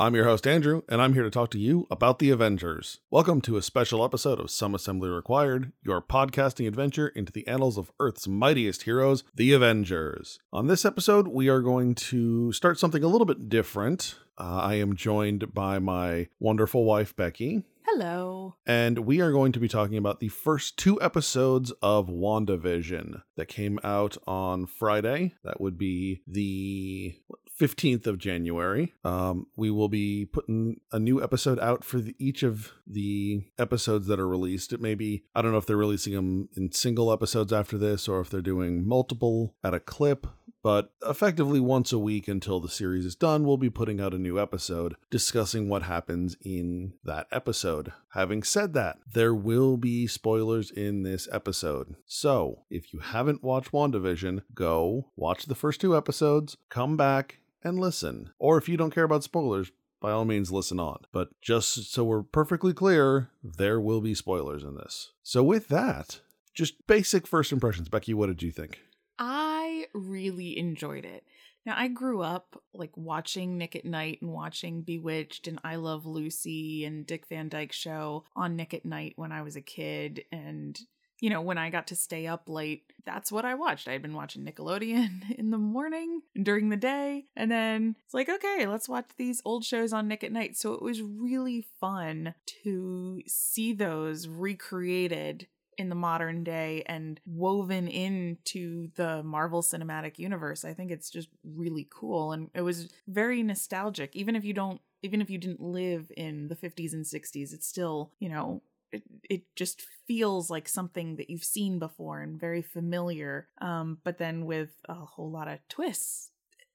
I'm your host, Andrew, and I'm here to talk to you about the Avengers. Welcome to a special episode of Some Assembly Required, your podcasting adventure into the annals of Earth's mightiest heroes, the Avengers. On this episode, we are going to start something a little bit different. Uh, I am joined by my wonderful wife, Becky. Hello. And we are going to be talking about the first two episodes of WandaVision that came out on Friday. That would be the 15th of January. Um, we will be putting a new episode out for the, each of the episodes that are released. It may be, I don't know if they're releasing them in single episodes after this or if they're doing multiple at a clip. But effectively, once a week until the series is done, we'll be putting out a new episode discussing what happens in that episode. Having said that, there will be spoilers in this episode. So, if you haven't watched WandaVision, go watch the first two episodes, come back, and listen. Or if you don't care about spoilers, by all means listen on. But just so we're perfectly clear, there will be spoilers in this. So with that, just basic first impressions. Becky, what did you think? I really enjoyed it. Now, I grew up like watching Nick at Night and watching Bewitched and I Love Lucy and Dick Van Dyke Show on Nick at Night when I was a kid. And, you know, when I got to stay up late, that's what I watched. I had been watching Nickelodeon in the morning and during the day. And then it's like, okay, let's watch these old shows on Nick at Night. So it was really fun to see those recreated in the modern day and woven into the Marvel Cinematic Universe. I think it's just really cool and it was very nostalgic. Even if you don't even if you didn't live in the 50s and 60s, it's still, you know, it, it just feels like something that you've seen before and very familiar. Um, but then with a whole lot of twists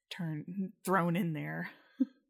turn thrown in there.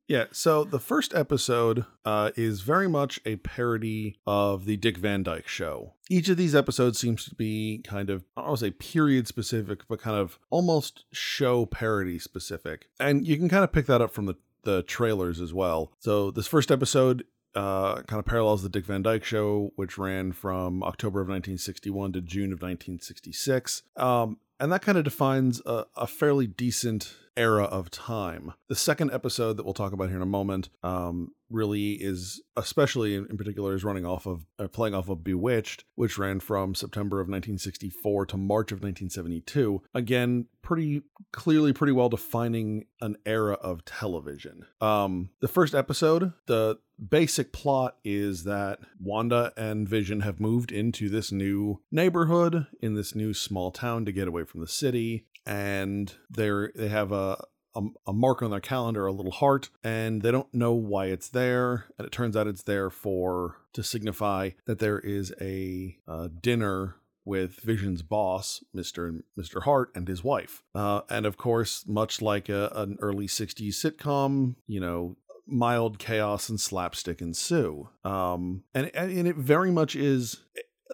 Yeah, so the first episode uh, is very much a parody of the Dick Van Dyke Show. Each of these episodes seems to be kind of, I don't want to say period specific, but kind of almost show parody specific. And you can kind of pick that up from the, the trailers as well. So this first episode uh, kind of parallels the Dick Van Dyke Show, which ran from October of 1961 to June of 1966. Um, and that kind of defines a, a, fairly decent era of time. The second episode that we'll talk about here in a moment um, really is, especially in, in, particular, is running off of, uh, playing off of Bewitched, which ran from September of 1964 to March of 1972. Again, pretty clearly, pretty well defining an era of television. Um, the first episode, the basic plot is that Wanda and Vision have moved into this new neighborhood in this new small town to get away from the city and they're they have a, a, a mark on their calendar, a little heart, and they don't know why it's there. And it turns out it's there for to signify that there is a dinner with Vision's boss, Mr. Mr. Hart, and his wife. Uh, and of course, much like a, an early 60s sitcom, you know, mild chaos and slapstick ensue. Um, and, and it very much is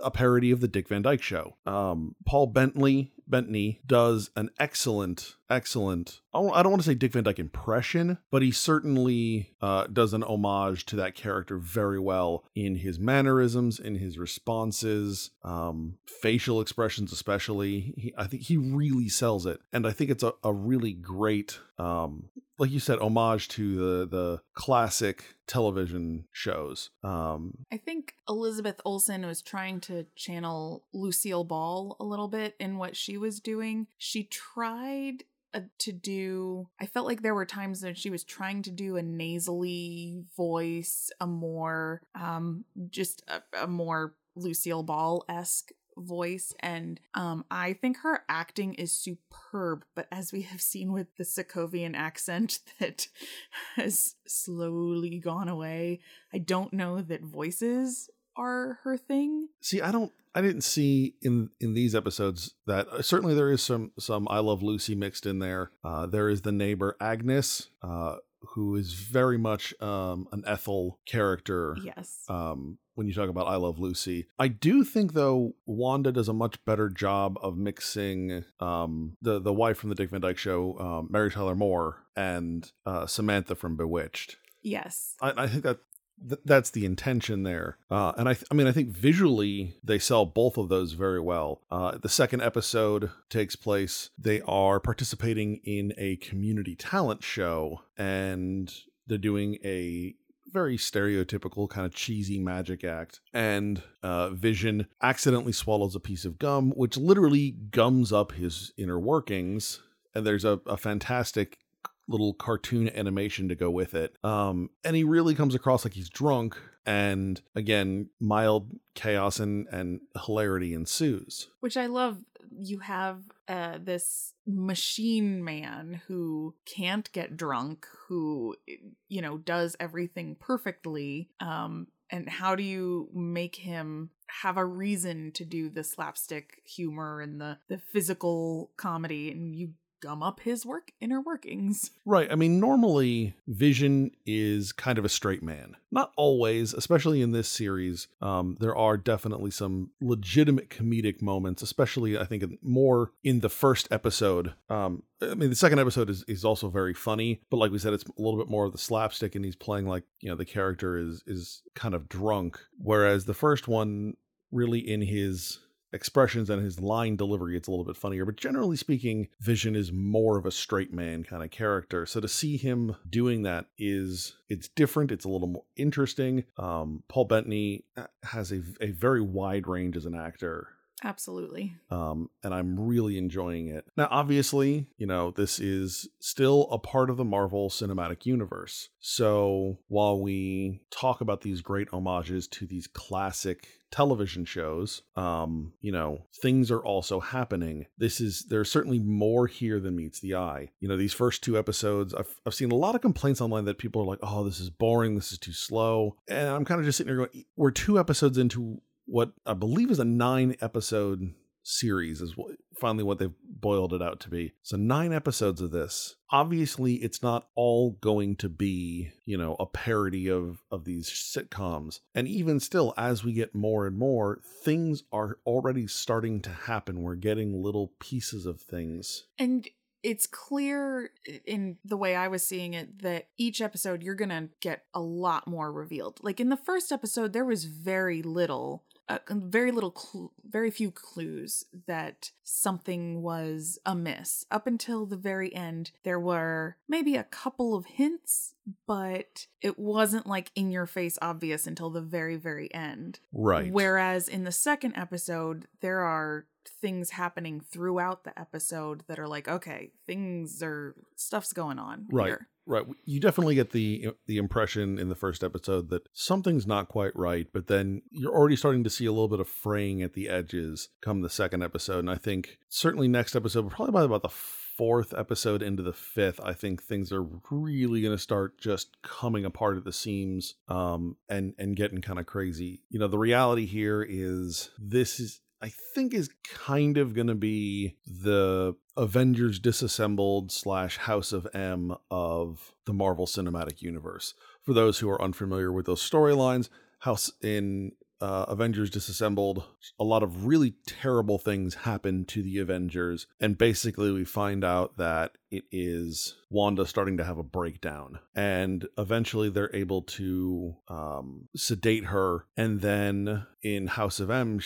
a parody of the Dick Van Dyke Show. Um, Paul Bentley Bettany does an excellent, excellent. I don't want to say Dick Van Dyke impression, but he certainly uh, does an homage to that character very well in his mannerisms, in his responses, um, facial expressions, especially. He, I think he really sells it, and I think it's a, a really great um, like you said, homage to the the classic television shows. Um, I think Elizabeth Olsen was trying to channel Lucille Ball a little bit in what she was doing. She tried uh, to do i felt like there were times that she was trying to do a nasally voice a more um just a, a more lucille ball-esque voice and um I think her acting is superb but as we have seen with the Sokovian accent that has slowly gone away I don't know that voices are her thing. See, I don't I didn't see in in these episodes that uh, certainly there is some some I Love Lucy mixed in there. Uh, there is the neighbor Agnes, uh, who is very much um, an Ethel character. Yes. Um, when you talk about I Love Lucy. I do think though Wanda does a much better job of mixing um, the the wife from the Dick Van Dyke Show, um, Mary Tyler Moore, and uh, Samantha from Bewitched. Yes. I, I think that th- that's the intention there. Uh, and I, th- I mean, I think visually they sell both of those very well. Uh, the second episode takes place. They are participating in a community talent show, and they're doing a very stereotypical kind of cheesy magic act and uh, vision accidentally swallows a piece of gum which literally gums up his inner workings and there's a, a fantastic little cartoon animation to go with it. Um, and he really comes across like he's drunk. And again, mild chaos and, and hilarity ensues. Which I love. You have uh, this machine man who can't get drunk, who, you know, does everything perfectly. Um, and how do you make him have a reason to do the slapstick humor and the the physical comedy and you gum up his work inner workings. Right. I mean, normally Vision is kind of a straight man. Not always, especially in this series. Um, there are definitely some legitimate comedic moments, especially I think more in the first episode. Um, I mean, the second episode is, is also very funny, but like we said, it's a little bit more of the slapstick, and he's playing like you know the character is is kind of drunk, whereas the first one really in his expressions and his line delivery it's a little bit funnier but generally speaking vision is more of a straight man kind of character. So to see him doing that is it's different it's a little more interesting. Um, paul bettany uh, has a, a very wide range as an actor Absolutely. Um, and I'm really enjoying it. Now, obviously, you know, this is still a part of the Marvel Cinematic Universe. So while we talk about these great homages to these classic television shows um you know things are also happening this is there's certainly more here than meets the eye you know these first two episodes i've, I've seen a lot of complaints online that people are like oh this is boring this is too slow and i'm kind of just sitting there going we're two episodes into what I believe is a nine episode series is what, finally what they've boiled it out to be. So nine episodes of this. Obviously, it's not all going to be, you know, a parody of of these sitcoms. And even still as we get more and more, things are already starting to happen. We're getting little pieces of things. And it's clear in the way I was seeing it that each episode you're going to get a lot more revealed. Like in the first episode there was very little uh, very little, cl- very few clues that something was amiss. Up until the very end, there were maybe a couple of hints, but it wasn't like in your face obvious until the very, very end. Right. Whereas in the second episode, there are things happening throughout the episode that are like, okay, things are stuff's going on. Right. Here. Right. You definitely get the the impression in the first episode that something's not quite right, but then you're already starting to see a little bit of fraying at the edges come the second episode. And I think certainly next episode, probably by about the fourth episode into the fifth, I think things are really going to start just coming apart at the seams um, and and getting kind of crazy. You know, the reality here is this is I think is kind of going to be the Avengers disassembled slash House of M of the Marvel Cinematic Universe. For those who are unfamiliar with those storylines, House in uh, Avengers Disassembled, a lot of really terrible things happen to the Avengers. And basically, we find out that it is Wanda starting to have a breakdown. And eventually, they're able to um, sedate her. And then in House of M,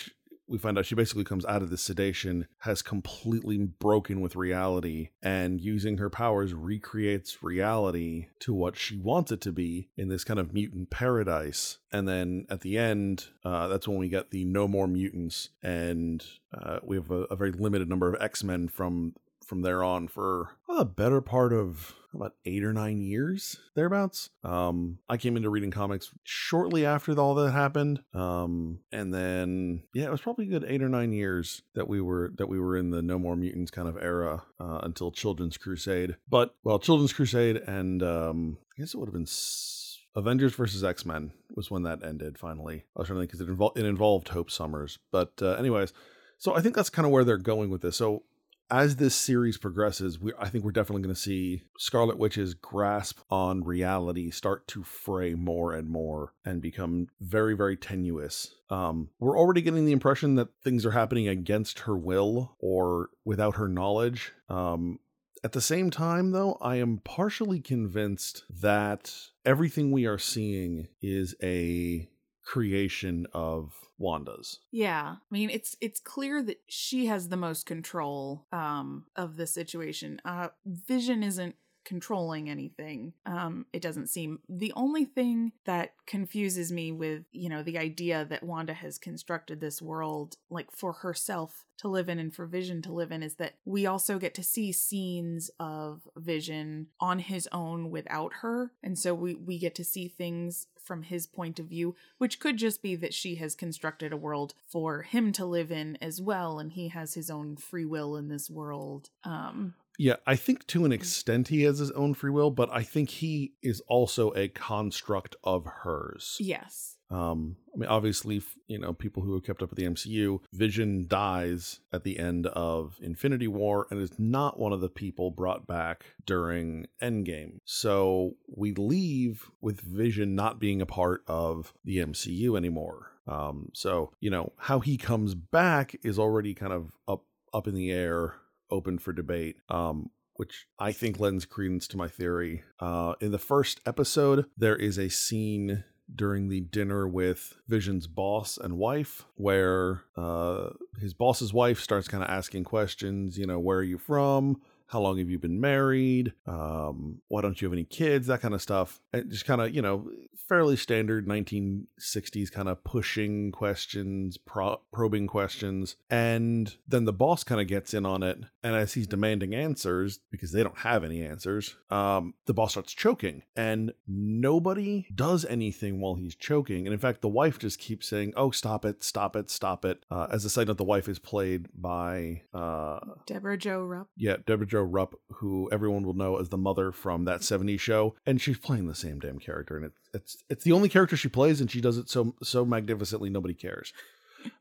we find out she basically comes out of the sedation, has completely broken with reality, and using her powers recreates reality to what she wants it to be in this kind of mutant paradise. And then at the end, uh, that's when we get the no more mutants, and uh, we have a, a very limited number of X Men from from there on for a better part of about eight or nine years thereabouts. Um, I came into reading comics shortly after all that happened, um, and then yeah, it was probably a good eight or nine years that we were that we were in the No More Mutants kind of era uh, until Children's Crusade. But well, Children's Crusade and um, I guess it would have been. S- Avengers versus X Men was when that ended. Finally, I was trying to think because it, involved it involved Hope Summers. But uh, anyways, so I think that's kind of where they're going with this. So as this series progresses, we I think we're definitely going to see Scarlet Witch's grasp on reality start to fray more and more and become very very tenuous. Um, we're already getting the impression that things are happening against her will or without her knowledge. Um, at the same time, though, I am partially convinced that everything we are seeing is a creation of Wanda's. Yeah. I mean, it's it's clear that she has the most control um of the situation. Uh Vision isn't controlling anything. Um, it doesn't seem. The only thing that confuses me with, you know, the idea that Wanda has constructed this world like for herself to live in and for Vision to live in is that we also get to see scenes of Vision on his own without her. And so we, we get to see things from his point of view, which could just be that she has constructed a world for him to live in as well, and he has his own free will in this world. Um, Yeah, I think to an extent he has his own free will, but I think he is also a construct of hers. yes. Um, I mean, obviously, you know, people who have kept up with the MCU, Vision dies at the end of Infinity War and is not one of the people brought back during Endgame. So we leave with Vision not being a part of the MCU anymore. Um, so you know how he comes back is already kind of up up in the air, open for debate. Um, which I think lends credence to my theory. Uh, in the first episode, there is a scene during the dinner with Vision's boss and wife, where uh, his boss's wife starts kind of asking questions. You know, where are you from? How long have you been married? Um, why don't you have any kids? That kind of stuff. And just kind of, you know, fairly standard 1960s kind of pushing questions, pro- probing questions. And then the boss kind of gets in on it. And as he's demanding answers, because they don't have any answers, um, the boss starts choking. And nobody does anything while he's choking. And in fact, the wife just keeps saying, Oh, stop it, stop it, stop it. Uh, as a side note, the wife is played by. Uh, Deborah Jo Rupp. yeah, Deborah Jo Rupp, who everyone will know as the mother from that 70s show, and she's playing the same damn character, and it's it's it's the only character she plays, and she does it so so magnificently nobody cares.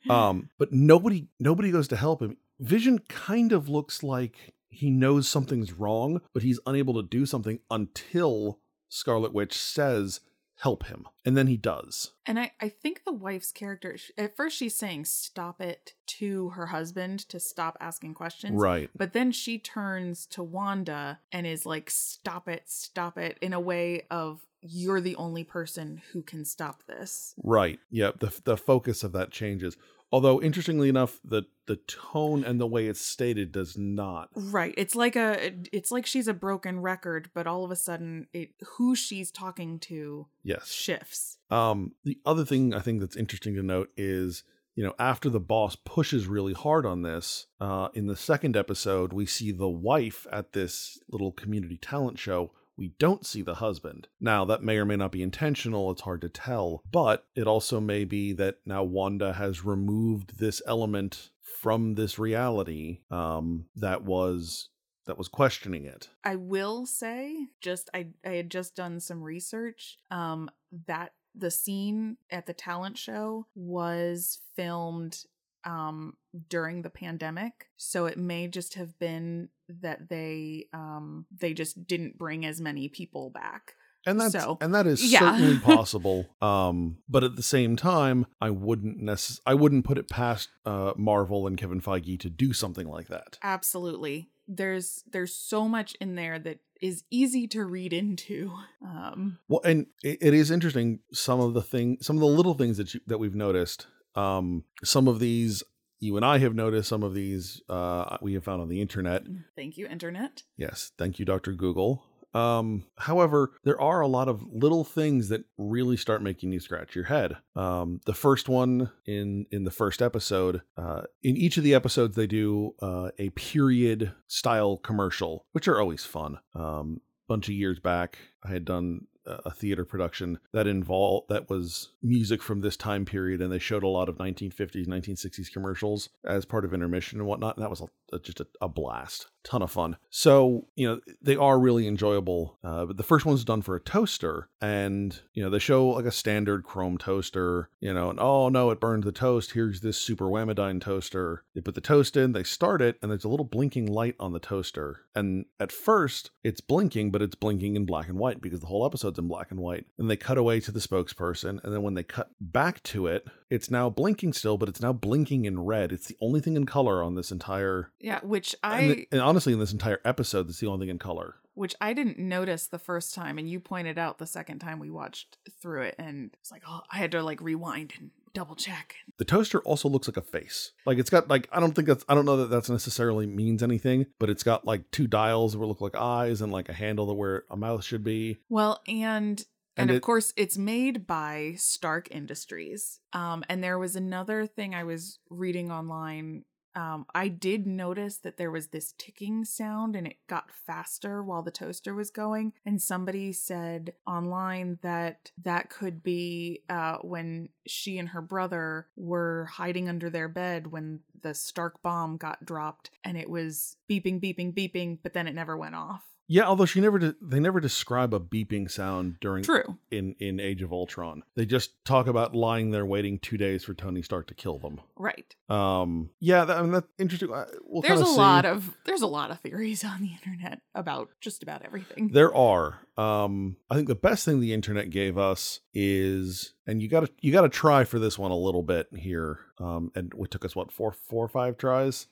Um, but nobody nobody goes to help him. Vision kind of looks like he knows something's wrong, but he's unable to do something until Scarlet Witch says help him, and then he does. And I, I think the wife's character, at first she's saying stop it to her husband to stop asking questions. Right. But then she turns to Wanda and is like, stop it, stop it, in a way of, you're the only person who can stop this. Right. Yep. The the focus of that changes. Although interestingly enough, the the tone and the way it's stated does not. Right. It's like a it's like she's a broken record, but all of a sudden it who she's talking to Yes. shifts. Um, the other thing I think that's interesting to note is, you know, after the boss pushes really hard on this, uh, in the second episode, we see the wife at this little community talent show. We don't see the husband. Now, that may or may not be intentional, it's hard to tell, but it also may be that now Wanda has removed this element from this reality um, that was that was questioning it. I will say, just I I had just done some research. Um, that the scene at the talent show was filmed um during the pandemic so it may just have been that they um they just didn't bring as many people back. And that's So, and that is yeah. certainly possible um but at the same time i wouldn't necess- i wouldn't put it past uh marvel and kevin feige to do something like that. Absolutely. There's there's so much in there that is easy to read into um. Well and it, it is interesting some of the thing some of the little things that you, that we've noticed um some of these you and i have noticed some of these uh we have found on the internet thank you internet Yes, thank you, Dr. Google. Um, however, there are a lot of little things that really start making you scratch your head. Um, the first one in in the first episode, uh, in each of the episodes, they do uh, a period style commercial, which are always fun. Um, bunch of years back, I had done a theater production that involved that was music from this time period, and they showed a lot of 1950s, 1960s commercials as part of intermission and whatnot. And that was a, just a, a blast. Ton of fun. So, you know, they are really enjoyable. Uh, but the first one's done for a toaster, and, you know, they show like a standard chrome toaster, you know, and oh no, it burned the toast. Here's this super whamidine toaster. They put the toast in, they start it, and there's a little blinking light on the toaster. And at first, it's blinking, but it's blinking in black and white because the whole episode's in black and white. And they cut away to the spokesperson, and then when they cut back to it, it's now blinking still, but it's now blinking in red. It's the only thing in color on this entire Yeah, which and, I the- and honestly, in this entire episode, that's the only thing in color. which I didn't notice the first time, and you pointed out the second time we watched through it, and it's like, oh, I had to like rewind and double check. The toaster also looks like a face. Like it's got like I don't think that's I don't know that that's necessarily means anything, but it's got like two dials that look like eyes and like a handle that where a mouth should be. Well, and And and, of it- course it's made by Stark Industries. Um, and there was another thing I was reading online. Um, I did notice that there was this ticking sound and it got faster while the toaster was going. And somebody said online that that could be uh, when she and her brother were hiding under their bed when the Stark bomb got dropped and it was beeping, beeping, beeping, but then it never went off. Yeah, although she never de- they never describe a beeping sound during True. in in Age of Ultron. They just talk about lying there waiting 2 days for Tony Stark to kill them. Right. Um yeah, that, I mean that's interesting. We'll there's a see. lot of there's a lot of theories on the internet about just about everything. There are. Um, I think the best thing the internet gave us is, and you gotta you gotta try for this one a little bit here. Um, and it took us what four four or five tries.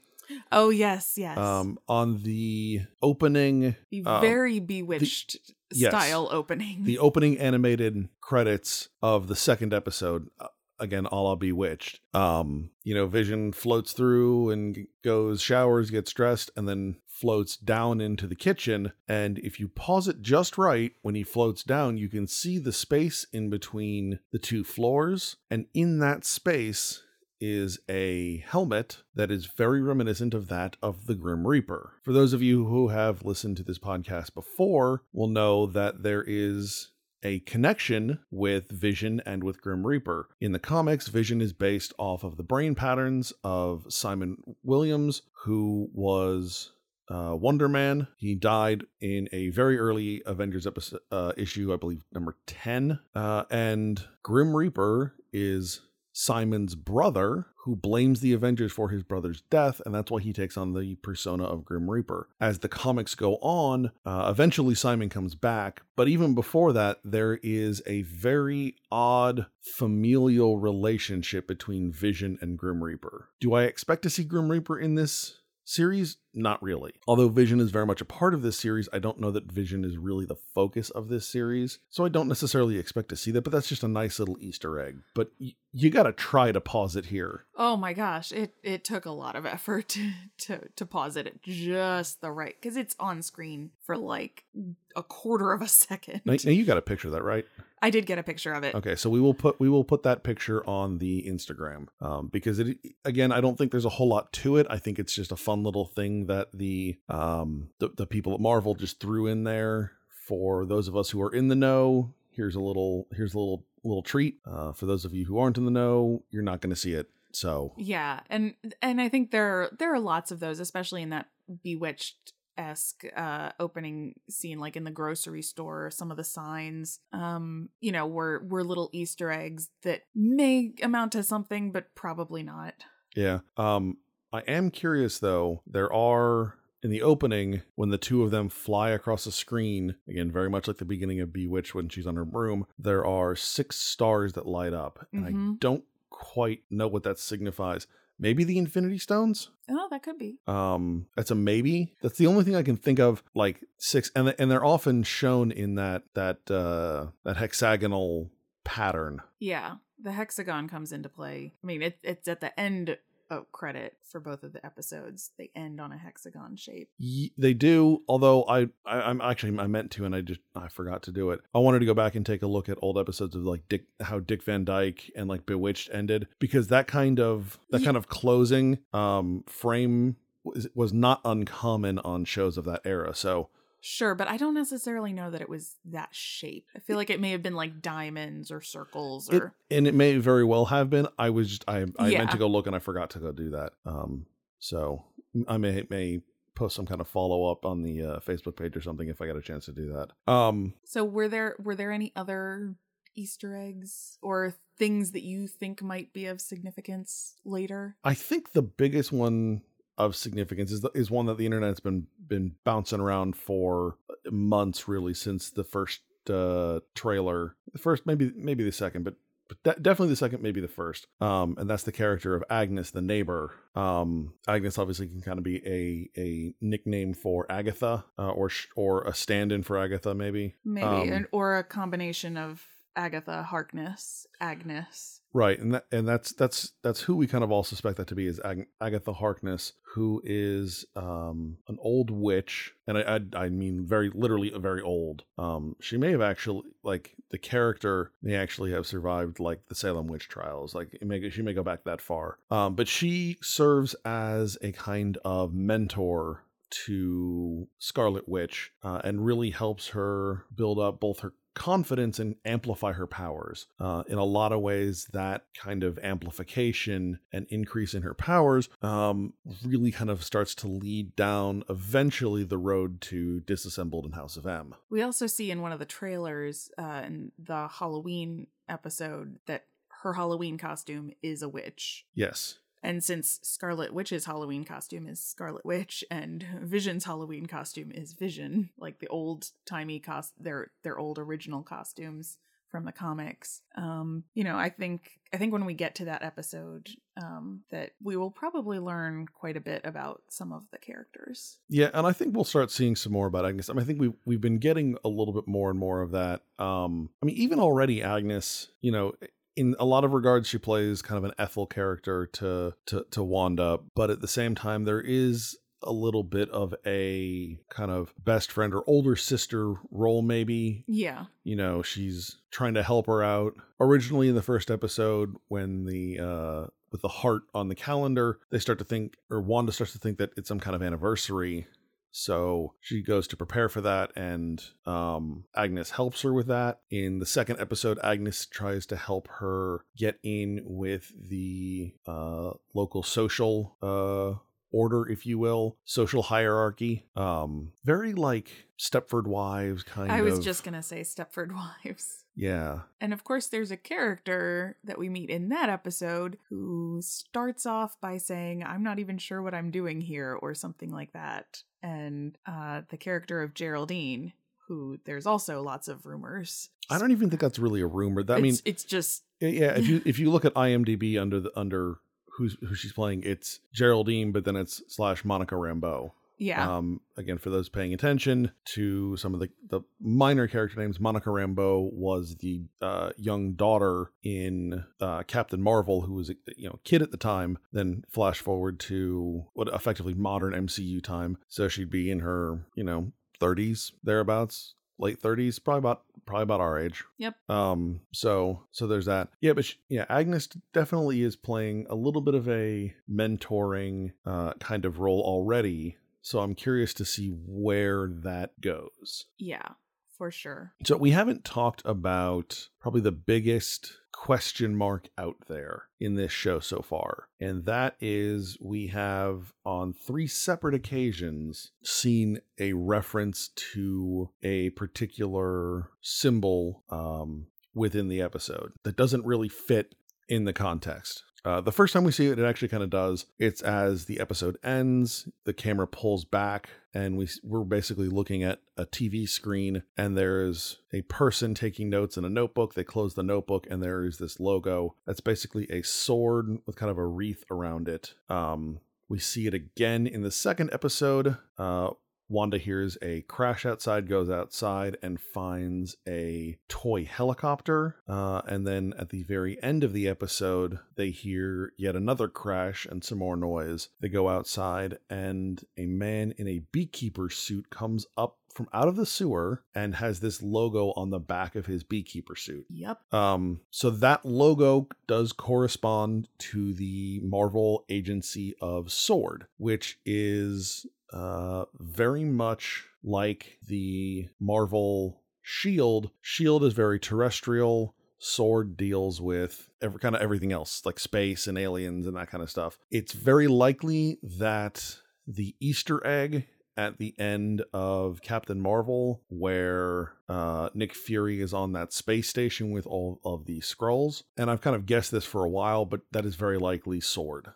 Oh yes, yes. Um, on the opening, the um, very bewitched yes. style opening. the opening animated credits of the second episode. uh, Again, a la Bewitched. Um, you know, Vision floats through and goes, showers, gets dressed, and then floats down into the kitchen. And if you pause it just right, when he floats down, you can see the space in between the two floors. And in that space is a helmet that is very reminiscent of that of the Grim Reaper. For those of you who have listened to this podcast before, will know that there is a connection with Vision and with Grim Reaper. In the comics, Vision is based off of the brain patterns of Simon Williams, who was uh, Wonder Man. He died in a very early Avengers episode, uh, issue, I believe number 10. Uh, and Grim Reaper is Simon's brother, who blames the Avengers for his brother's death, and that's why he takes on the persona of Grim Reaper. As the comics go on, uh, eventually Simon comes back, but even before that, there is a very odd familial relationship between Vision and Grim Reaper. Do I expect to see Grim Reaper in this series? Not really. Although Vision is very much a part of this series, I don't know that Vision is really the focus of this series. So I don't necessarily expect to see that, but that's just a nice little Easter egg. But you got to try to pause it here. oh my gosh, it it took a lot of effort to to, to pause it at just the right because it's on screen for like a quarter of a second. Now, now you got a picture of that, right? I did get a picture of it. Okay, so we will put we will put that picture on the Instagram um, because it again I don't think there's a whole lot to it. I think it's just a fun little thing that the um the, the people at Marvel just threw in there for those of us who are in the know. Here's a little here's a little little treat uh, for those of you who aren't in the know. You're not going to see it. So Yeah, and and I think there there are lots of those, especially in that Bewitched esque uh opening scene like in the grocery store some of the signs um you know were were little easter eggs that may amount to something but probably not Yeah. Um I am curious though. There are in the opening when the two of them fly across the screen, again very much like the beginning of Bewitched when she's on her broom, there are six stars that light up. And I Mhm. don't quite know what that signifies. Maybe the Infinity Stones? oh that could be Um that's a maybe. That's the only thing I can think of like six and and they're often shown in that that uh that hexagonal pattern. yeah the hexagon comes into play i mean it, it's at the end credit for both of the episodes they end on a hexagon shape Ye- They do, although I, I I'm actually I meant to and I just I forgot to do it. I wanted to go back and take a look at old episodes of like Dick how Dick Van Dyke and like Bewitched ended because that kind of that Ye- kind of closing um frame was, was not uncommon on shows of that era. So Sure, but I don't necessarily know that it was that shape. I feel like it may have been like diamonds or circles it, or and it may very well have been. I was just I I Yeah. meant to go look and I forgot to go do that. Um so I may may post some kind of follow up on the uh, Facebook page or something if I get a chance to do that. Um, So were there were there any other Easter eggs or things that you think might be of significance later? I think the biggest one of significance is the, is one that the internet's been been bouncing around for months, really, since the first uh, trailer. The first, maybe maybe the second, but but de- definitely the second, maybe the first. Um, and that's the character of Agnes, the neighbor. Um, Agnes obviously can kind of be a a nickname for Agatha, uh, or sh- or a stand-in for Agatha, maybe. Maybe Um, an, or a combination of Agatha Harkness, Agnes. Right, and that and that's that's that's who we kind of all suspect that to be is Ag- Agatha Harkness, who is um, an old witch, and I, I I mean very literally a very old. Um, she may have actually like the character may actually have survived like the Salem witch trials. Like may she may go back that far. Um, but she serves as a kind of mentor to Scarlet Witch, uh, and really helps her build up both her confidence and amplify her powers. Uh, in a lot of ways, that kind of amplification and increase in her powers um, really kind of starts to lead down eventually the road to disassembled in House of M. We also see in one of the trailers uh, in the Halloween episode that her Halloween costume is a witch. Yes. And since Scarlet Witch's Halloween costume is Scarlet Witch and Vision's Halloween costume is Vision, like the old timey cost their their old original costumes from the comics. Um, you know, I think I think when we get to that episode, um, that we will probably learn quite a bit about some of the characters. Yeah, and I think we'll start seeing some more about Agnes. I mean, I think we we've been getting a little bit more and more of that. Um, I mean, even already Agnes, you know, in a lot of regards, she plays kind of an Ethel character to to to Wanda, but at the same time, there is a little bit of a kind of best friend or older sister role, maybe. Yeah. You know, she's trying to help her out. Originally, in the first episode, when the uh, with the heart on the calendar, they start to think, or Wanda starts to think that it's some kind of anniversary. So she goes to prepare for that, and um, Agnes helps her with that. In the second episode, Agnes tries to help her get in with the uh, local social uh, order, if you will, social hierarchy. Um, very like Stepford Wives kind I of. I was just going to say Stepford Wives. yeah. And of course, there's a character that we meet in that episode who starts off by saying, I'm not even sure what I'm doing here, or something like that. And uh, the character of Geraldine, who there's also lots of rumors. I don't even think that's really a rumor. That I mean, It's- it's just yeah. If you if you look at IMDb under the under who's who she's playing, it's Geraldine, but then it's slash Monica Rambeau. Yeah. Um, again, for those paying attention to some of the, the minor character names, Monica Rambeau was the uh, young daughter in uh, Captain Marvel, who was a you know kid at the time. Then flash forward to what effectively modern MCU time, so she'd be in her you know 30s thereabouts, late 30s, probably about probably about our age. Yep. Um. So so there's that. Yeah, but she, yeah, Agnes definitely is playing a little bit of a mentoring uh, kind of role already. So I'm curious to see where that goes. yeah, for sure. So we haven't talked about probably the biggest question mark out there in this show so far. And that is we have on three separate occasions seen a reference to a particular symbol um, within the episode that doesn't really fit in the context. Uh, the first time we see it, it actually kind of does. It's as the episode ends, the camera pulls back, and we we're basically looking at a TV screen, and there is a person taking notes in a notebook. They close the notebook, and there is this logo that's basically a sword with kind of a wreath around it. Um, we see it again in the second episode. Uh, Wanda hears a crash outside, goes outside, and finds a toy helicopter. Uh, and then at the very end of the episode, they hear yet another crash and some more noise. They go outside, and a man in a beekeeper suit comes up from out of the sewer and has this logo on the back of his beekeeper suit. Yep. Um, so that logo does correspond to the Marvel agency of Sword, which is uh very much like the Marvel Shield. Shield is very terrestrial. Sword deals with every kind of everything else, like space and aliens and that kind of stuff. It's very likely that the Easter egg at the end of Captain Marvel, where uh, Nick Fury is on that space station with all of the Skrulls. And I've kind of guessed this for a while, but that is very likely Sword.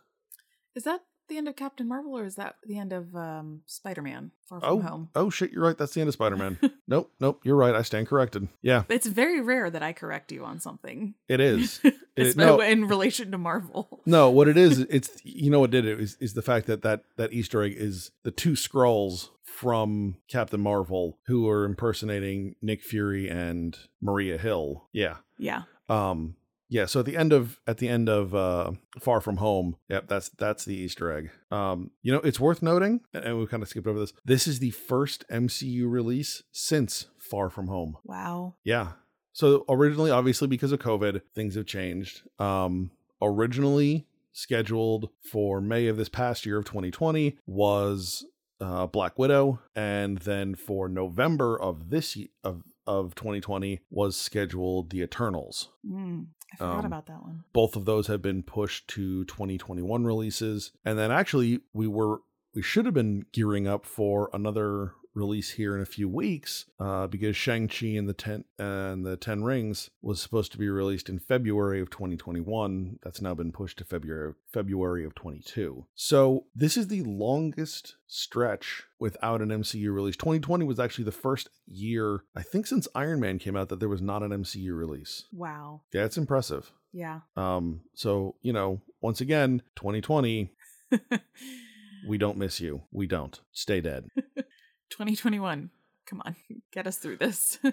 Is that the end of Captain Marvel or is that the end of um, Spider Man Far From Oh, Home? oh shit, you're right. That's the end of Spider Man. nope, nope, you're right. I stand corrected. Yeah, It's very rare that I correct you on something. it is. It, no, in relation to Marvel. no, what it is, it's you know what did it is is the fact that that that Easter egg is the two Skrulls from Captain Marvel who are impersonating Nick Fury and Maria Hill. Yeah. Yeah. Um yeah, so at the end of at the end of uh Far From Home, yep, that's that's the Easter egg. Um, you know, it's worth noting, and we kind of skipped over this. This is the first MCU release since Far From Home. Wow. Yeah. So originally, obviously, because of COVID, things have changed. Um, originally scheduled for May of this past year of 2020 was uh, Black Widow, and then for November of this ye- of of 2020 was scheduled The Eternals. Mm, I forgot Um, about that one. Both of those have been pushed to 2021 releases, and then actually we were we should have been gearing up for another release here in a few weeks uh, because Shang-Chi and the Ten and the Ten Rings was supposed to be released in February of 2021. That's now been pushed to February February of 22. So this is the longest stretch without an MCU release. 2020 was actually the first year I think since Iron Man came out that there was not an MCU release. Wow. Yeah, it's impressive. Yeah. Um, so you know, once again, 2020, we don't miss you. We don't. Stay dead. 2021. Come on. Get us through this.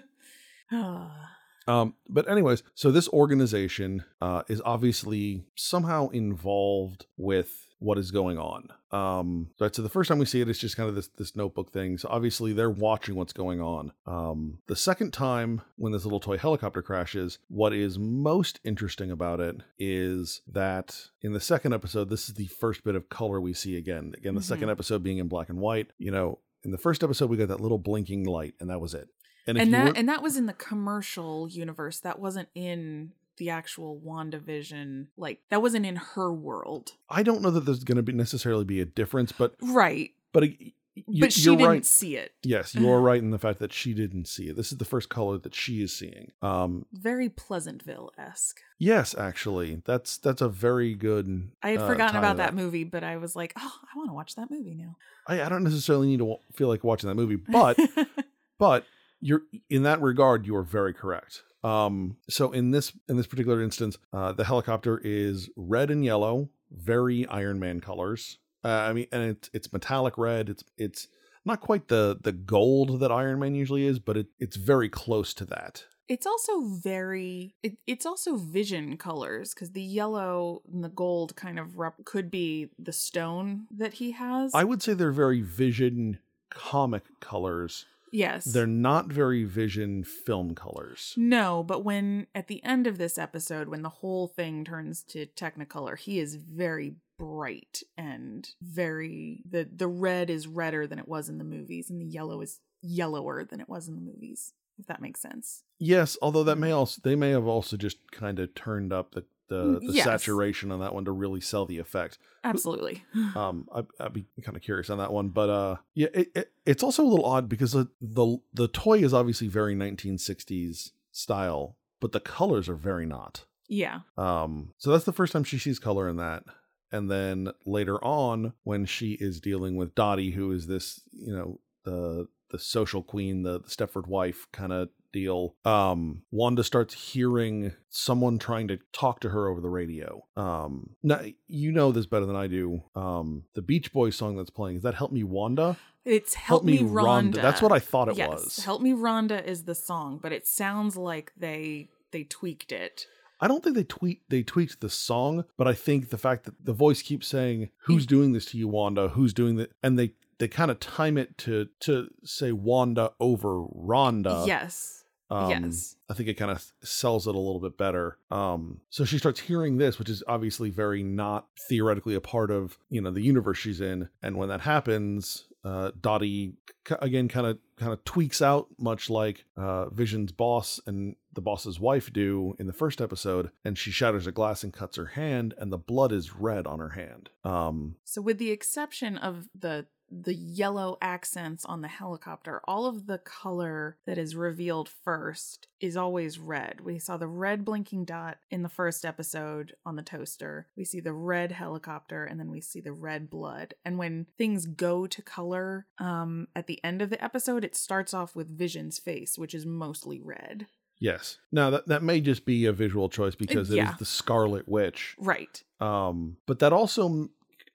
Um, but anyways, so this organization uh, is obviously somehow involved with what is going on. Um, right. So the first time we see it, it's just kind of this this notebook thing. So obviously they're watching what's going on. Um, the second time when this little toy helicopter crashes, what is most interesting about it is that in the second episode, this is the first bit of color we see again. Again, the second episode being in black and white. You know, in the first episode we got that little blinking light, and that was it. if and that weren't- and that was in the commercial universe. That wasn't in the actual WandaVision. Like that wasn't in her world. I don't know that there's going to be necessarily be a difference, but Right. but you, but she didn't right. see it. Yes, you are right in the fact that she didn't see it. This is the first color that she is seeing. Um, Very Pleasantville esque. yes, actually, that's that's a very good. I had uh, forgotten about to that movie, but I was like, oh, I want to watch that movie now. I, I don't necessarily need to wa- feel like watching that movie, but but you're in that regard, you are very correct. Um, so in this in this particular instance, uh, the helicopter is red and yellow, very Iron Man colors. Uh, I mean, and it's it's metallic red. It's it's not quite the the gold that Iron Man usually is, but it, it's very close to that. It's also very. It, it's also vision colors because the yellow and the gold kind of rep- could be the stone that he has. I would say they're very Vision comic colors. yes. They're not very Vision film colors. No, but when at the end of this episode, when the whole thing turns to Technicolor, he is very bright and very the the red is redder than it was in the movies, and the yellow is yellower than it was in the movies. If that makes sense. Yes, although that may also they may have also just kind of turned up the the, the Yes. saturation on that one to really sell the effect. Absolutely. Um, I, I'd be kind of curious on that one, but uh, yeah, it, it, it's also a little odd because the, the the toy is obviously very 1960s style, but the colors are very not. yeah. Um, so that's the first time she sees color in that. And then later on, when she is dealing with Dottie, who is this, you know, the the social queen, the, the Stepford wife kind of deal, um, Wanda starts hearing someone trying to talk to her over the radio. Um, now you know this better than I do. Um, the Beach Boys song that's playing is that "Help Me Wanda." It's Help, Me, Rhonda. That's what I thought it yes, was. Help Me Rhonda is the song, but it sounds like they they tweaked it. I don't think they tweet they tweaked the song, but I think the fact that the voice keeps saying, "Who's doing this to you, Wanda? Who's doing that?" and they they kind of time it to to say Wanda over Rhonda. yes. Um, yes. I think it kind of sells it a little bit better. Um, so she starts hearing this, which is obviously very not theoretically a part of you know the universe she's in, and when that happens, uh, Dottie again kind of kind of tweaks out, much like uh, Vision's boss and the boss's wife do in the first episode, and she shatters a glass and cuts her hand, and the blood is red on her hand. Um, So with the exception of the the yellow accents on the helicopter, all of the color that is revealed first is always red. We saw the red blinking dot in the first episode on the toaster. We see the red helicopter and then we see the red blood. And when things go to color um at the end of the episode, it starts off with Vision's face, which is mostly red. Yes. Now that that may just be a visual choice because it is yeah. the Scarlet Witch. Right. Um, but that also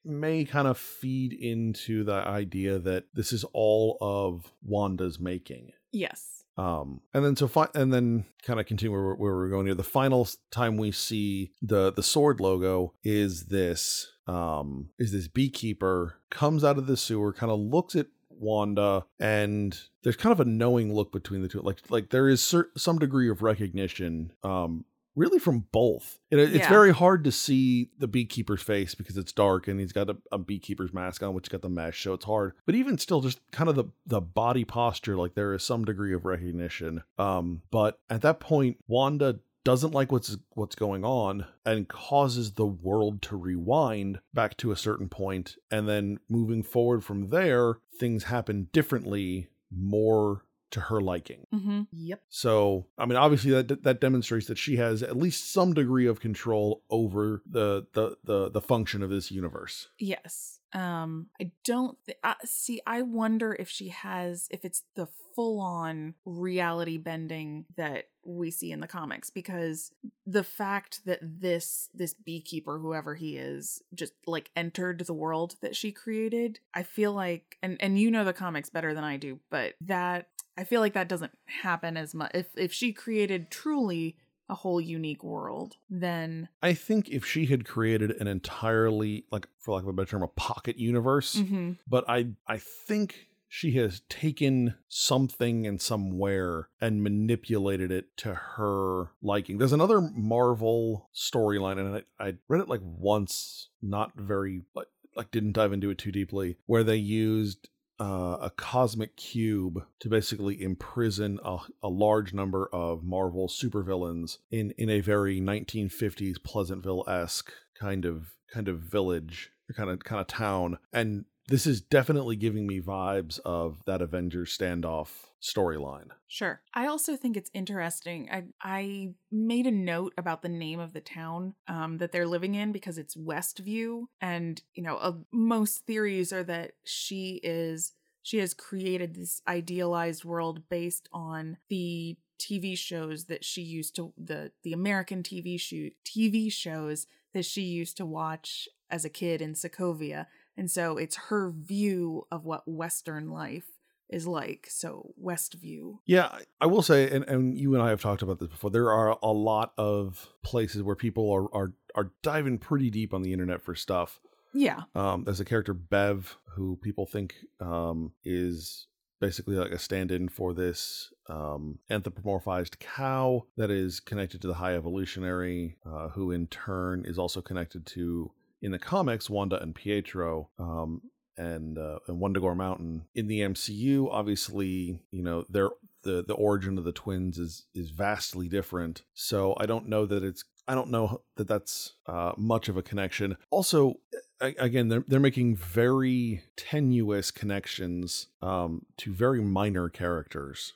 may kind of feed into the idea that this is all of Wanda's making. Yes. Um, and then so fi- and then kind of continue where, where we're going here. The final time we see the the sword logo is this um is this beekeeper comes out of the sewer, kind of looks at Wanda, and there's kind of a knowing look between the two. Like like there is cer- some degree of recognition. Um, really from both. It, it's Yeah. very hard to see the beekeeper's face because it's dark and he's got a, a beekeeper's mask on, which got the mesh, so it's hard. But even still, just kind of the the body posture, like there is some degree of recognition. Um, but at that point, Wanda doesn't like what's what's going on and causes the world to rewind back to a certain point and then moving forward from there things happen differently more to her liking Mm-hmm. Yep. so, I mean, obviously that that demonstrates that she has at least some degree of control over the the the, the function of this universe. Yes. Um I don't th- uh, see I wonder if she has if it's the full on reality bending that we see in the comics because the fact that this this beekeeper whoever he is just like entered the world that she created I feel like and and you know the comics better than I do but that I feel like that doesn't happen as much if if she created truly a whole unique world then I think if she had created an entirely, like for lack of a better term, a pocket universe, mhm, but I I think she has taken something and somewhere and manipulated it to her liking. There's another Marvel storyline, and I, I read it like once, not very like like didn't dive into it too deeply, where they used uh, a cosmic cube to basically imprison a, a large number of Marvel supervillains in in a very 1950s Pleasantville esque kind of kind of village kind of kind of town, and this is definitely giving me vibes of that Avengers standoff storyline. Sure. I also think it's interesting. I I made a note about the name of the town um, that they're living in because it's Westview, and you know, uh, most theories are that she is she has created this idealized world based on the TV shows that she used to the the American TV shoot TV shows that she used to watch as a kid in Sokovia. And so it's her view of what Western life is like. So Westview. Yeah, I- will say, and, and you and I have talked about this before. There are a lot of places where people are are are diving pretty deep on the internet for stuff. Yeah. Um, there's a character Bev who people think um, is basically like a stand-in for this um, anthropomorphized cow that is connected to the High Evolutionary, uh, who in turn is also connected to in the comics Wanda and Pietro. Um, and uh, and Wundagore Mountain in the MCU, obviously, you know, they're the the origin of the twins is is vastly different. So I don't know that it's I don't know that that's uh, much of a connection. Also, again, they're they're making very tenuous connections um, to very minor characters.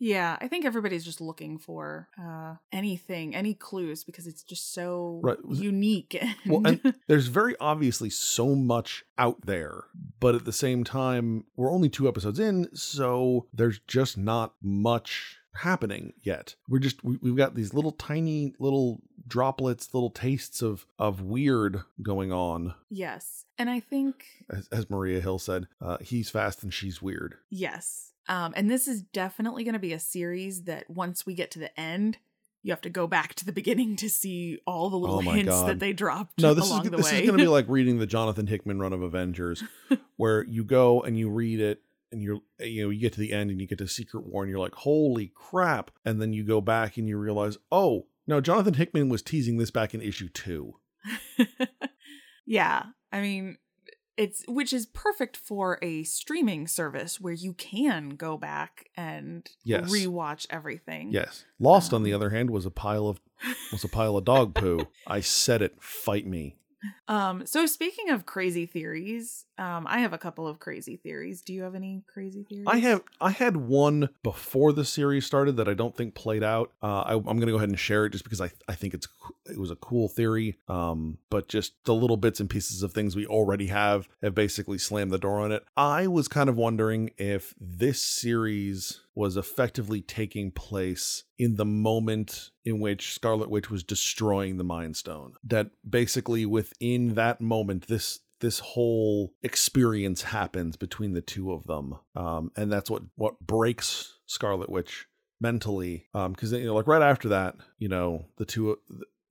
Yeah. I think everybody's just looking for uh anything, any clues because it's just so Right. unique. Well, and there's very obviously so much out there, but at the same time, we're only two episodes in, so there's just not much happening yet. We're just we, we've got these little tiny little droplets, little tastes of of weird going on. yes. And I think As, as Maria Hill said, uh, he's fast and she's weird. Yes. Um, and this is definitely going to be a series that once we get to the end, you have to go back to the beginning to see all the little Oh hints God. that they dropped No, this is the this way. is going to be like reading the Jonathan Hickman run of Avengers, where you go and you read it, and you're you know you get to the end and you get to Secret War, and you're like, holy crap! And then you go back and you realize, oh no, Jonathan Hickman was teasing this back in issue two. yeah. I mean, it's which is perfect for a streaming service where you can go back and Yes. rewatch everything. Yes, Lost on Um, the other hand was a pile of was a pile of dog poo. I said it. Fight me. Um, so speaking of crazy theories, um, I have a couple of crazy theories. Do you have any crazy theories? I have I had one before the series started that I don't think played out. Uh, I, I'm going to go ahead and share it just because I I think it's it was a cool theory. Um, but just the little bits and pieces of things we already have have basically slammed the door on it. I was kind of wondering if this series was effectively taking place in the moment in which Scarlet Witch was destroying the Mind Stone. That basically within that moment, this this whole experience happens between the two of them, um, and that's what what breaks Scarlet Witch mentally. Because you know, like right after that, you know, the two.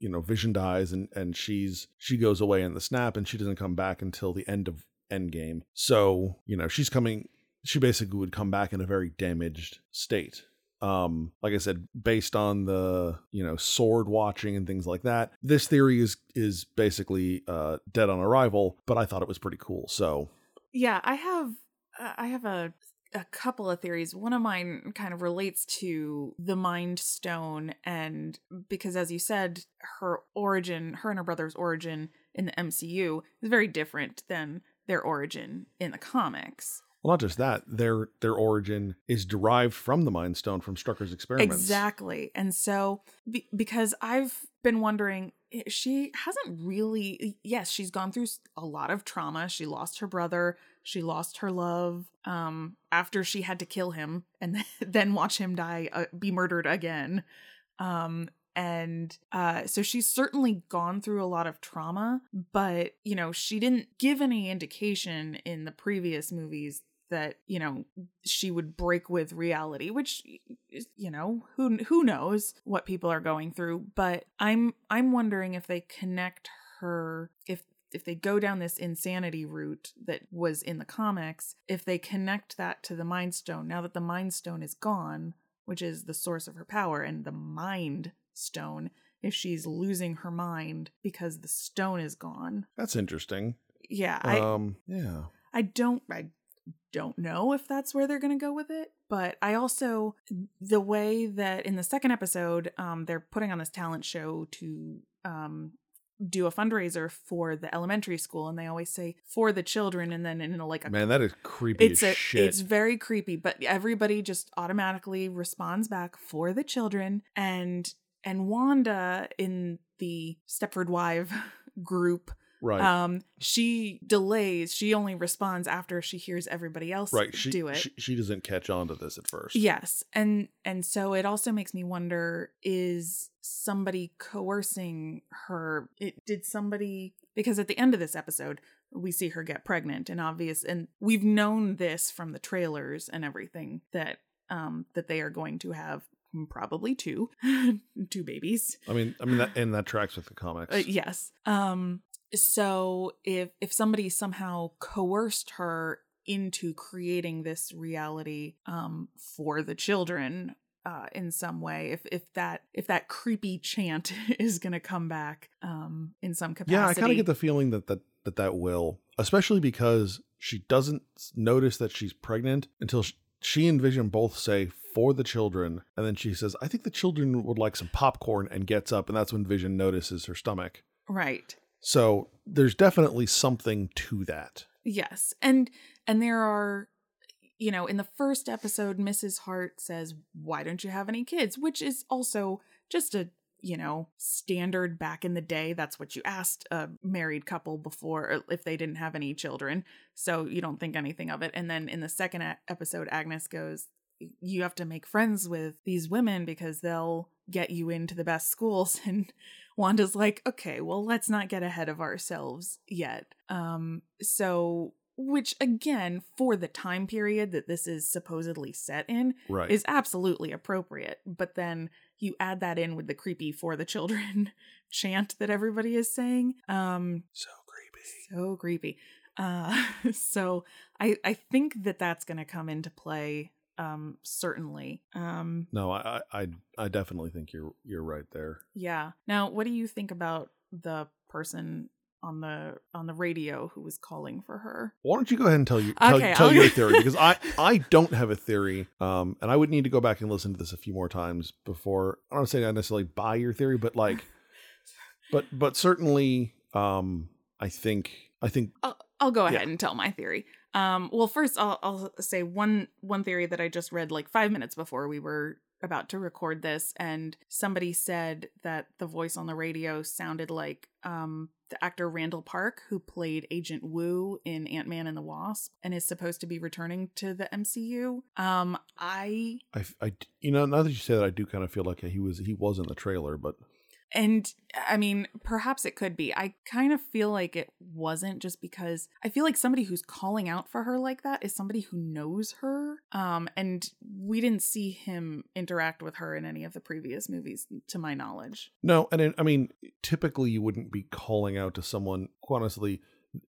You know, Vision dies and and she's she goes away in the snap and she doesn't come back until the end of Endgame. So you know she's coming she basically would come back in a very damaged state um like i said based on the you know SWORD watching and things like that this theory is is basically uh dead on arrival but i thought it was pretty cool so yeah i have uh, i have a a couple of theories. One of mine kind of relates to the Mind Stone, and because, as you said, her origin, her and her brother's origin in the MCU is very different than their origin in the comics. Well, not just that, their their origin is derived from the Mind Stone from Strucker's experiments. Exactly. And so be, because I've been wondering she hasn't really yes, she's gone through a lot of trauma. She lost her brother, she lost her love um after she had to kill him and then watch him die uh, be murdered again. Um and uh, so she's certainly gone through a lot of trauma but you know she didn't give any indication in the previous movies that you know she would break with reality which you know who who knows what people are going through but i'm i'm wondering if they connect her if if they go down this insanity route that was in the comics if they connect that to the mind stone now that the mind stone is gone which is the source of her power and the mind stone if she's losing her mind because the stone is gone. That's interesting. Yeah I, um yeah. I don't I don't know if that's where they're going to go with it. But I also, the way that in the second episode, um, they're putting on this talent show to um, do a fundraiser for the elementary school, and they always say for the children, and then in a, like a man, that is creepy. It's a, shit. It's very creepy, but everybody just automatically responds back for the children, and and Wanda in the Stepford Wife group Right. Um, she delays. She only responds after she hears everybody else right. she, do it. She, she doesn't catch on to this at first. Yes, and and so it also makes me wonder: is somebody coercing her? It, did somebody? Because at the end of this episode, we see her get pregnant, and obvious, and we've known this from the trailers and everything that um that they are going to have probably two two babies i mean i mean that and that tracks with the comics uh, yes um so if if somebody somehow coerced her into creating this reality um for the children uh in some way if if that if that creepy chant is going to come back um in some capacity yeah i kind of get the feeling that that that that will especially because she doesn't notice that she's pregnant until she, she and vision both say for the children and then she says i think the children would like some popcorn and gets up and that's when vision notices her stomach. Right so there's definitely something to that. Yes. And and there are you know, in the first episode Mrs. Hart says, "Why don't you have any kids?" which is also just a you know, standard back in the day. That's what you asked a married couple before uh, if they didn't have any children. So you don't think anything of it. And then in the second episode, Agnes goes, You have to make friends with these women because they'll get you into the best schools. And Wanda's like, okay, well, let's not get ahead of ourselves yet. Um, so which again, for the time period that this is supposedly set in, right. is absolutely appropriate. But then you add that in with the creepy for the children chant that everybody is saying. Um, so creepy. So creepy. Uh, so I I think that that's going to come into play um certainly. Um no I, I i definitely think you're you're right there. Yeah. Now what do you think about the person on the on the radio who was calling for her? Why don't you go ahead and tell you tell, okay, tell your theory? Because i i don't have a theory um and i would need to go back and listen to this a few more times before i don't say i necessarily buy your theory but like but but certainly um I think I think I'll, I'll go ahead Yeah. and tell my theory. Um, well, first I'll, I'll say one one theory that I just read like five minutes before we were about to record this, and somebody said that the voice on the radio sounded like um, the actor Randall Park, who played Agent Wu in Ant Man and the Wasp, and is supposed to be returning to the MCU. Um, I I, I you know now that you say that I do kind of feel like he was he was in the trailer, but And I mean, perhaps it could be. I kind of feel like it wasn't just because I feel like somebody who's calling out for her like that is somebody who knows her. Um, and we didn't see him interact with her in any of the previous movies, to my knowledge. no, and it, I mean typically you wouldn't be calling out to someone honestly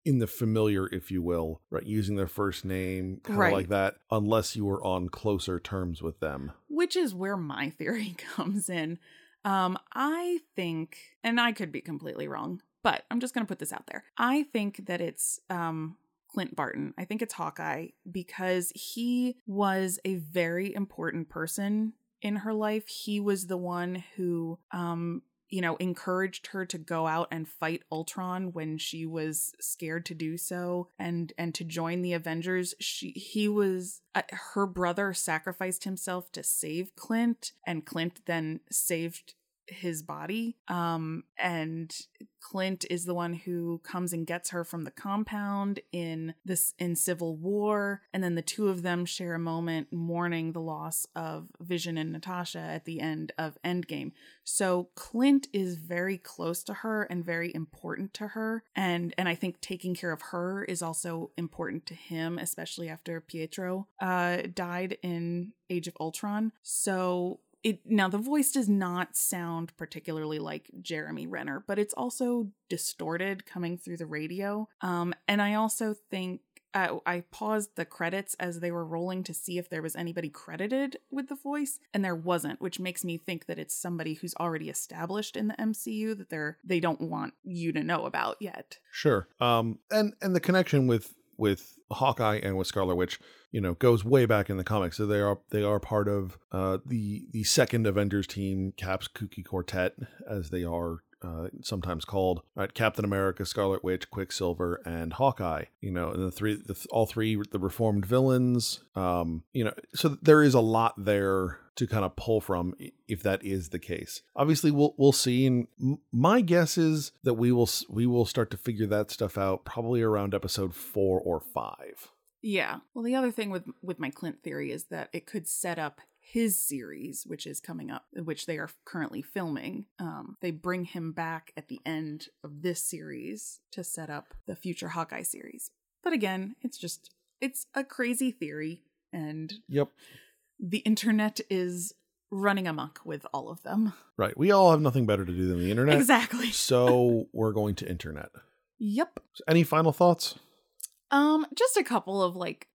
in the familiar, if you will, right, using their first name, kind of Right. like that, unless you were on closer terms with them. Which is where my theory comes in. Um, I think, and I could be completely wrong, but I'm just going to put this out there. I think that it's um, Clint Barton. I think it's Hawkeye because he was a very important person in her life. He was the one who, um, you know, encouraged her to go out and fight Ultron when she was scared to do so and and to join the Avengers. She he was uh, her brother sacrificed himself to save Clint and Clint then saved his body um and Clint is the one who comes and gets her from the compound in this in Civil War and then the two of them share a moment mourning the loss of Vision and Natasha at the end of Endgame. So Clint is very close to her and very important to her and and I think taking care of her is also important to him especially after Pietro uh died in Age of Ultron. So it now the voice does not sound particularly like Jeremy Renner, but it's also distorted coming through the radio. Um, and I also think uh, I paused the credits as they were rolling to see if there was anybody credited with the voice, and there wasn't, which makes me think that it's somebody who's already established in the MCU that they're they don't want you to know about yet. Sure. Um and and the connection with with Hawkeye and with Scarlet Witch, you know, goes way back in the comics. So they are they are part of uh the the second Avengers team, Cap's Kooky Quartet, as they are uh, sometimes called right captain america scarlet witch quicksilver and hawkeye you know and the three the, all three the reformed villains. Um you know so there is a lot there to kind of pull from if that is the case. Obviously we'll we'll see and my guess is that we will we will start to figure that stuff out probably around episode 4 or 5 Yeah. Well, the other thing with with my Clint theory is that it could set up his series, which is coming up, which they are currently filming. Um, they bring him back at the end of this series to set up the future Hawkeye series. But again, it's just it's a crazy theory, and yep the internet is running amok with all of them. right we all have nothing better to do than the internet Exactly. so we're going to internet Yep. So any final thoughts Um, just a couple of like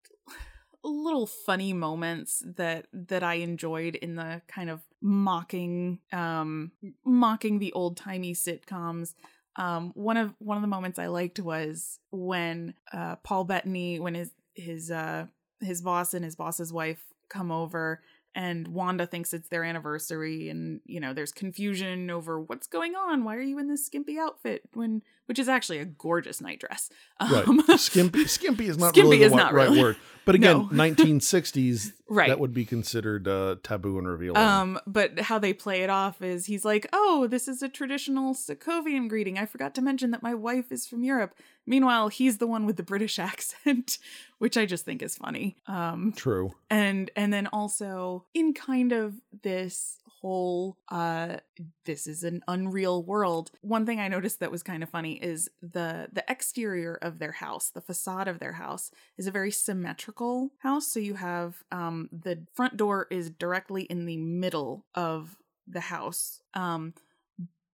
little funny moments that that I enjoyed in the kind of mocking um mocking the old-timey sitcoms. Um one of one of the moments I liked was when uh Paul Bettany when his his uh his boss and his boss's wife come over and Wanda thinks it's their anniversary and you know there's confusion over what's going on why are you in this skimpy outfit when which is actually a gorgeous nightdress right um, skimpy skimpy is not Skimpy really the is wi- not right really. word but again No. 1960s Right. that would be considered uh taboo and revealing Um, but how they play it off is he's like, "Oh, this is a traditional Sokovian greeting. I forgot to mention that my wife is from Europe." Meanwhile, he's the one with the British accent, which I just think is funny. Um, true and and then also in kind of this whole uh this is an unreal world. One thing i noticed that was kind of funny is the the exterior of their house the facade of their house is a very symmetrical house. So you have um the front door is directly in the middle of the house um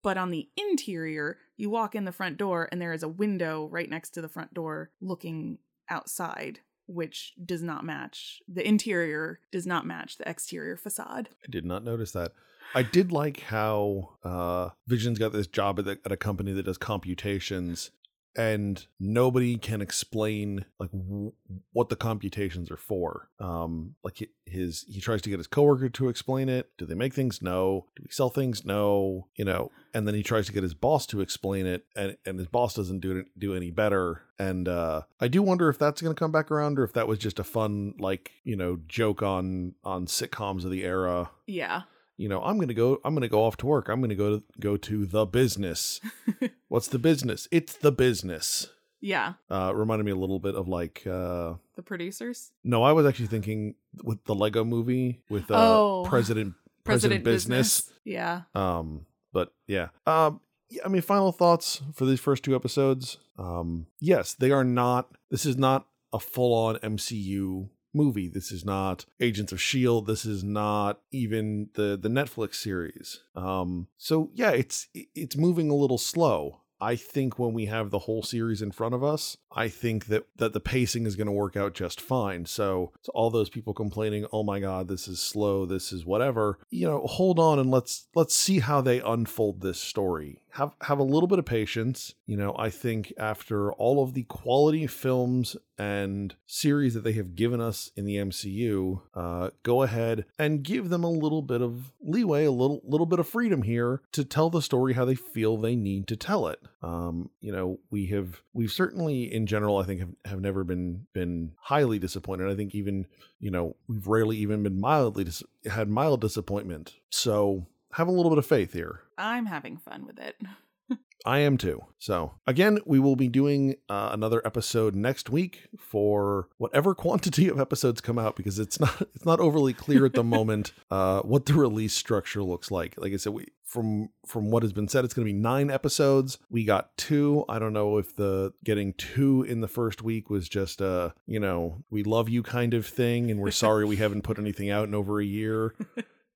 but on the interior you walk in the front door and there is a window right next to the front door looking outside which does not match the interior does not match the exterior facade. I did not notice that. I did like how uh vision's got this job at, the, at a company that does computations and nobody can explain like w- what the computations are for. Um, like his he tries to get his coworker to explain it. Do they make things? No. Do we sell things? No. You know, and then he tries to get his boss to explain it, and and his boss doesn't do it do any better. And uh, I do wonder if that's going to come back around, or if that was just a fun like you know joke on on sitcoms of the era Yeah. You know i'm gonna go i'm gonna go off to work i'm gonna go to go to the business what's the business it's the business Yeah. uh reminded me a little bit of like uh The producers. no i was actually thinking with the lego movie with uh Oh. president president, business. Yeah. um but yeah um yeah, i mean final thoughts for these first two episodes um yes they are not this is not a full-on mcu movie this is not agents of shield this is not even the the netflix series um so yeah it's it's moving a little slow I think when we have the whole series in front of us, I think that that the pacing is going to work out just fine. So, to all those people complaining, "Oh my god, this is slow, this is whatever." You know, hold on and let's let's see how they unfold this story. Have have a little bit of patience. You know, I think after all of the quality films and series that they have given us in the MCU, uh, go ahead and give them a little bit of leeway, a little little bit of freedom here to tell the story how they feel they need to tell it. Um, you know, we have we've certainly in general, I think have, have never been been highly disappointed. I think even you know we've rarely even been mildly dis- had mild disappointment. So have a little bit of faith here. I'm having fun with it. I am too. So again, we will be doing uh, another episode next week for whatever quantity of episodes come out because it's not it's not overly clear at the moment uh, what the release structure looks like. Like I said, we from from what has been said, it's going to be nine episodes. We got two. I don't know if the getting two in the first week was just a you know we love you kind of thing, and we're sorry we haven't put anything out in over a year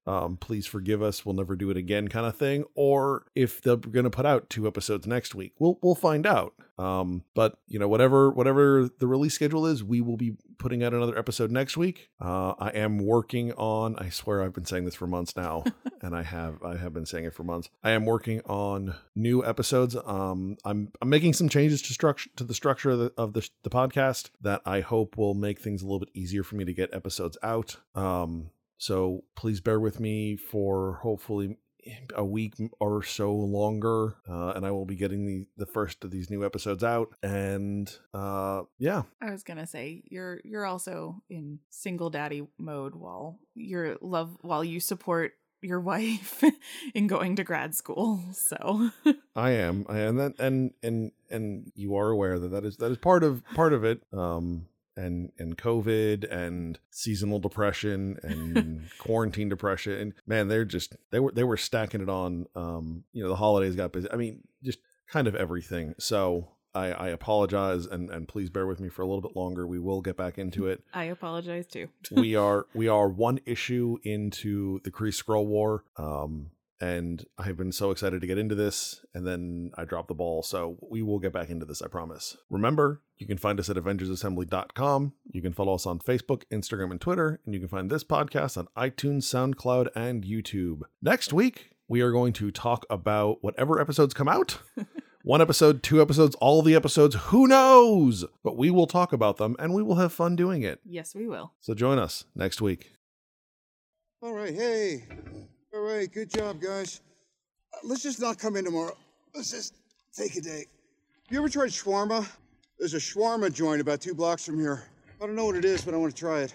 um, please forgive us, we'll never do it again kind of thing, or if they're going to put out two episodes next week. We'll we'll find out. Um, but you know, whatever whatever the release schedule is, we will be putting out another episode next week. Uh, I am working on. I swear I've been saying this for months now, and I have I have been saying it for months. I am working on new episodes. Um, I'm I'm making some changes to structure to the structure of the of the, the podcast that I hope will make things a little bit easier for me to get episodes out. Um, so please bear with me for hopefully a week or so longer, uh, and I will be getting the the first of these new episodes out. And uh, yeah, I was gonna say you're you're also in single daddy mode while your love while you support your wife in going to grad school. So I am, I am, and and and and you are aware that that is that is part of part of it. Um, and and COVID and seasonal depression and quarantine depression. And man, they're just they were they were stacking it on. Um, you know, the holidays got busy. I mean, just kind of everything. So I, I apologize and and please bear with me for a little bit longer. We will get back into it. I apologize too. we are we are one issue into the Kree Skrull War. Um, and I've been so excited to get into this, and then I dropped the ball. So we will get back into this, I promise. Remember, you can find us at AvengersAssembly.com. You can follow us on Facebook, Instagram, and Twitter, and you can find this podcast on iTunes, SoundCloud, and YouTube. Next week, we are going to talk about whatever episodes come out. One episode, two episodes, all the episodes, who knows? But we will talk about them and we will have fun doing it. Yes, we will. So join us next week. All right, hey. All right, good job, guys. Uh, let's just not come in tomorrow. Let's just take a day. You ever tried shawarma? There's a shawarma joint about two blocks from here. I don't know what it is, but I want to try it.